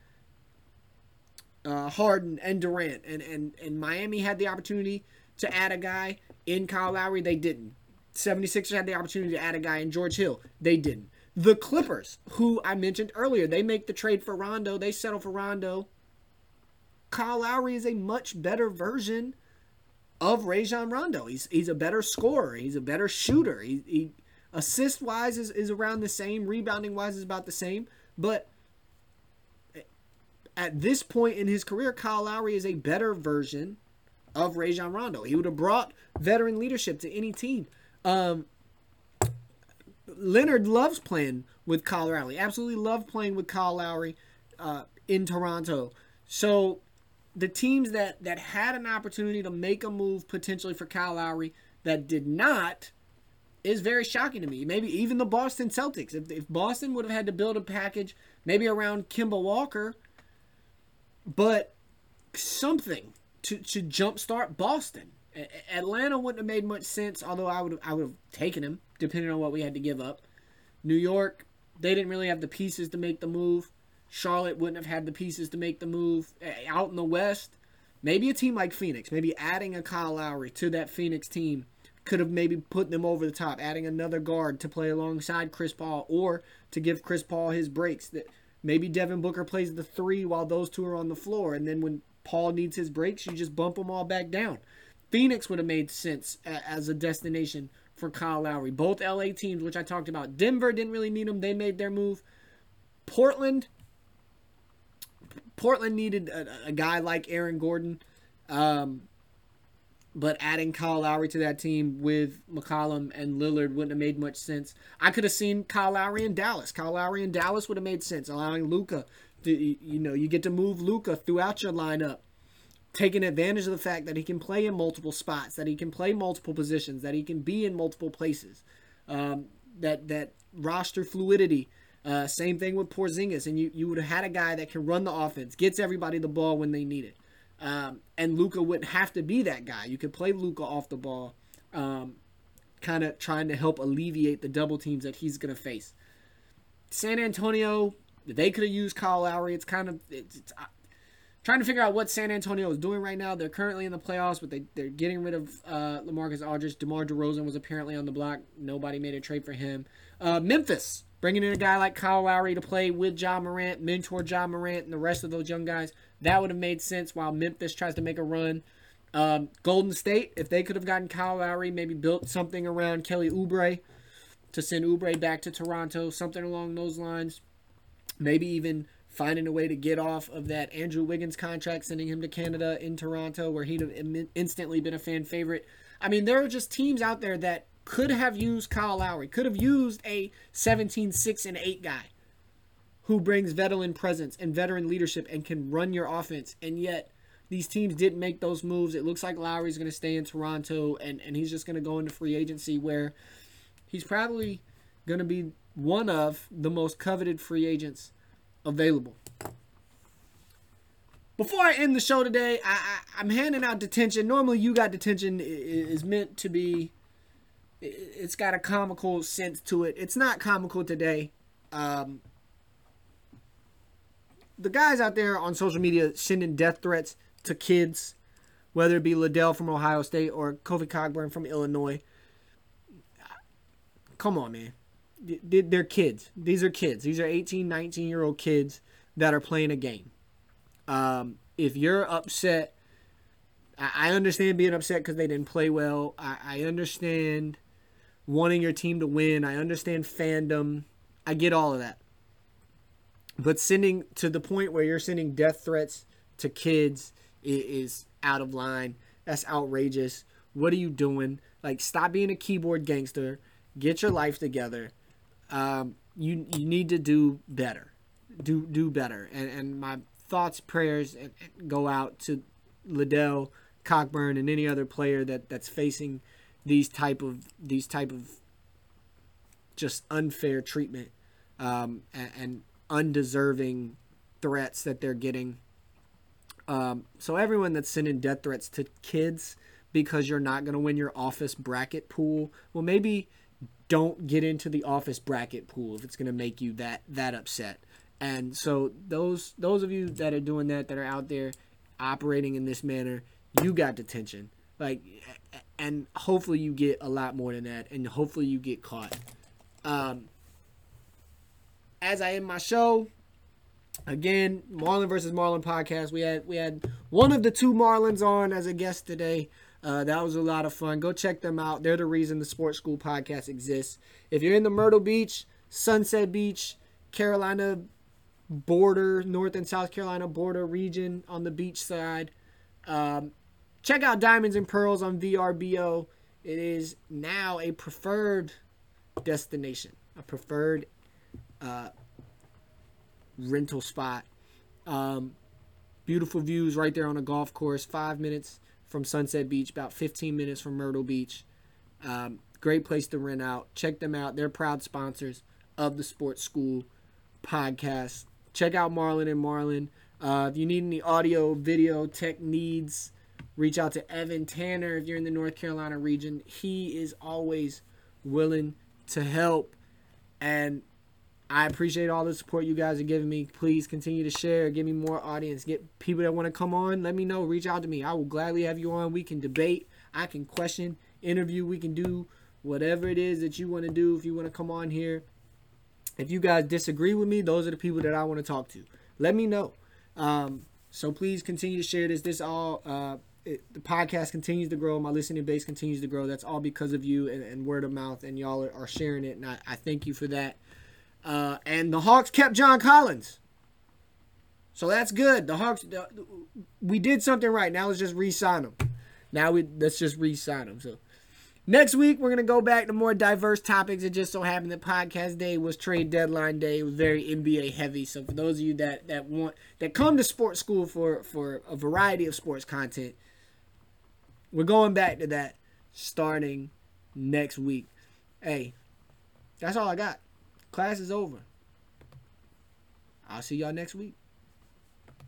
uh, Harden, and Durant. And, and, and Miami had the opportunity to add a guy in Kyle Lowry. They didn't. 76ers had the opportunity to add a guy in George Hill. They didn't. The Clippers, who I mentioned earlier, they make the trade for Rondo. They settle for Rondo. Kyle Lowry is a much better version of Rajon Rondo. He's he's a better scorer. He's a better shooter. He, he assist wise is, is around the same. Rebounding wise is about the same. But at this point in his career, Kyle Lowry is a better version of Rajon Rondo. He would have brought veteran leadership to any team. Um, Leonard loves playing with Kyle Lowry. Absolutely love playing with Kyle Lowry uh, in Toronto. So the teams that that had an opportunity to make a move potentially for Kyle Lowry that did not is very shocking to me. Maybe even the Boston Celtics. If, if Boston would have had to build a package maybe around Kemba Walker, but something to to jumpstart Boston. Atlanta wouldn't have made much sense, although I would I would have taken him depending on what we had to give up. New York, they didn't really have the pieces to make the move. Charlotte wouldn't have had the pieces to make the move. Out in the West, maybe a team like Phoenix, maybe adding a Kyle Lowry to that Phoenix team could have maybe put them over the top, adding another guard to play alongside Chris Paul or to give Chris Paul his breaks. That maybe Devin Booker plays the three while those two are on the floor, and then when Paul needs his breaks, you just bump them all back down. Phoenix would have made sense as a destination for Kyle Lowry. Both LA teams, which I talked about, Denver didn't really need him; they made their move. Portland, Portland needed a, a guy like Aaron Gordon. Um, but adding Kyle Lowry to that team with McCollum and Lillard wouldn't have made much sense. I could have seen Kyle Lowry in Dallas. Kyle Lowry in Dallas would have made sense, allowing Luka. To, you know, you get to move Luka throughout your lineup, taking advantage of the fact that he can play in multiple spots, that he can play multiple positions, that he can be in multiple places. Um, that that roster fluidity. Uh, same thing with Porzingis, and you you would have had a guy that can run the offense, gets everybody the ball when they need it. Um, and Luka wouldn't have to be that guy. You could play Luka off the ball, um, kind of trying to help alleviate the double teams that he's going to face. San Antonio, they could have used Kyle Lowry. It's kind of it's, it's trying to figure out what San Antonio is doing right now. They're currently in the playoffs, but they they're getting rid of uh, Lamarcus Aldridge. DeMar DeRozan was apparently on the block. Nobody made a trade for him. Uh, Memphis bringing in a guy like Kyle Lowry to play with Ja Morant, mentor Ja Morant, and the rest of those young guys. That would have made sense while Memphis tries to make a run. Um, Golden State, if they could have gotten Kyle Lowry, maybe built something around Kelly Oubre to send Oubre back to Toronto, something along those lines. Maybe even finding a way to get off of that Andrew Wiggins contract, sending him to Canada in Toronto, where he'd have instantly been a fan favorite. I mean, there are just teams out there that could have used Kyle Lowry, could have used a 17, 6, and 8 guy who brings veteran presence and veteran leadership and can run your offense. And yet, these teams didn't make those moves. It looks like Lowry's going to stay in Toronto and, and he's just going to go into free agency where he's probably going to be one of the most coveted free agents available. Before I end the show today, I, am handing out detention. Normally, you got detention is meant to be. It's got a comical sense to it. It's not comical today. Um, the guys out there on social media sending death threats to kids, whether it be Liddell from Ohio State or Kofi Cockburn from Illinois. Come on, man. They're kids. These are kids. These are 18, 19 year old kids that are playing a game. Um, if you're upset, I understand being upset because they didn't play well. I, I understand wanting your team to win. I understand fandom. I get all of that. But sending to the point where you're sending death threats to kids is, out of line. That's outrageous. What are you doing? Like, stop being a keyboard gangster. Get your life together. Um, you you need to do better. do do better. And and my thoughts, prayers go out to Liddell, Cockburn, and any other player that that's facing these type of these type of just unfair treatment um, and, and, undeserving threats that they're getting. Um, so everyone that's sending death threats to kids because you're not going to win your office bracket pool, well, maybe don't get into the office bracket pool if it's going to make you that that upset. And so those those of you that are doing that, that are out there operating in this manner, you got detention. Like, and hopefully you get a lot more than that, and hopefully you get caught. Um, as I end my show, again, Marlin versus Marlin podcast. We had we had one of the two Marlins on as a guest today. Uh, that was a lot of fun. Go check them out. They're the reason the Sports School podcast exists. If you're in the Myrtle Beach, Sunset Beach, Carolina border, North and South Carolina border region on the beach side, um, check out Diamonds and Pearls on VRBO. It is now a preferred destination, a preferred uh, rental spot. Um, beautiful views right there on a golf course. Five minutes from Sunset Beach, about 15 minutes from Myrtle Beach. Um, great place to rent out. Check them out. They're proud sponsors of the Sports School podcast. Check out Marlin and Marlin. Uh, if you need any audio, video, tech needs, reach out to Evan Tanner if you're in the North Carolina region. He is always willing to help. And I appreciate all the support you guys are giving me. Please continue to share, give me more audience, get people that want to come on. Let me know, reach out to me. I will gladly have you on. We can debate, I can question, interview, we can do whatever it is that you want to do if you want to come on here. If you guys disagree with me, those are the people that I want to talk to. Let me know. Um, so please continue to share this. This all uh, it, the podcast continues to grow. My listening base continues to grow. That's all because of you and, and word of mouth, and y'all are, are sharing it, and I, I thank you for that. Uh, and the Hawks kept John Collins. So that's good. The Hawks, we did something right. Now let's just re-sign him. Now we let's just re-sign him. So next week we're gonna go back to more diverse topics. It just so happened that podcast day was trade deadline day. It was very NBA heavy. So for those of you that that want that come to sports school for for a variety of sports content, we're going back to that starting next week. Hey, that's all I got. Class is over. I'll see y'all next week.